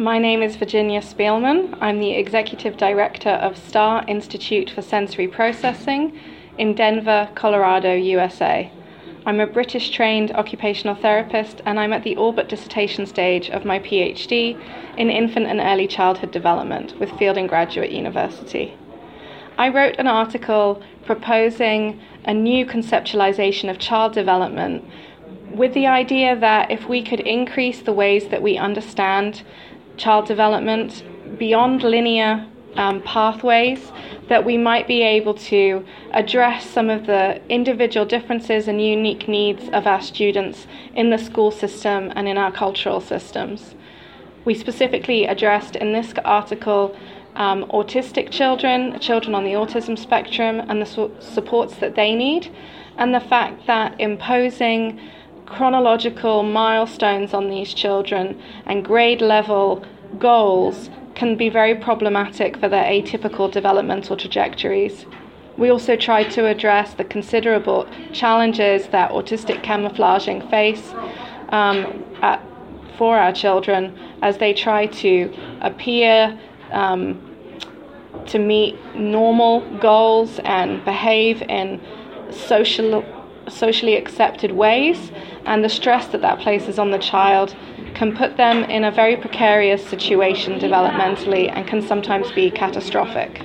My name is Virginia Spielman. I'm the Executive Director of STAR Institute for Sensory Processing in Denver, Colorado, USA. I'm a British trained occupational therapist and I'm at the all but dissertation stage of my PhD in infant and early childhood development with Fielding Graduate University. I wrote an article proposing a new conceptualization of child development with the idea that if we could increase the ways that we understand child development beyond linear um, pathways, that we might be able to address some of the individual differences and unique needs of our students in the school system and in our cultural systems. We specifically addressed in this article um, autistic children, children on the autism spectrum, and the su- supports that they need, and the fact that imposing chronological milestones on these children and grade level goals can be very problematic for their atypical developmental trajectories. We also tried to address the considerable challenges that autistic camouflaging face um, at, for our children as they try to appear um, to meet normal goals and behave in social, socially accepted ways, and the stress that that places on the child can put them in a very precarious situation developmentally and can sometimes be catastrophic.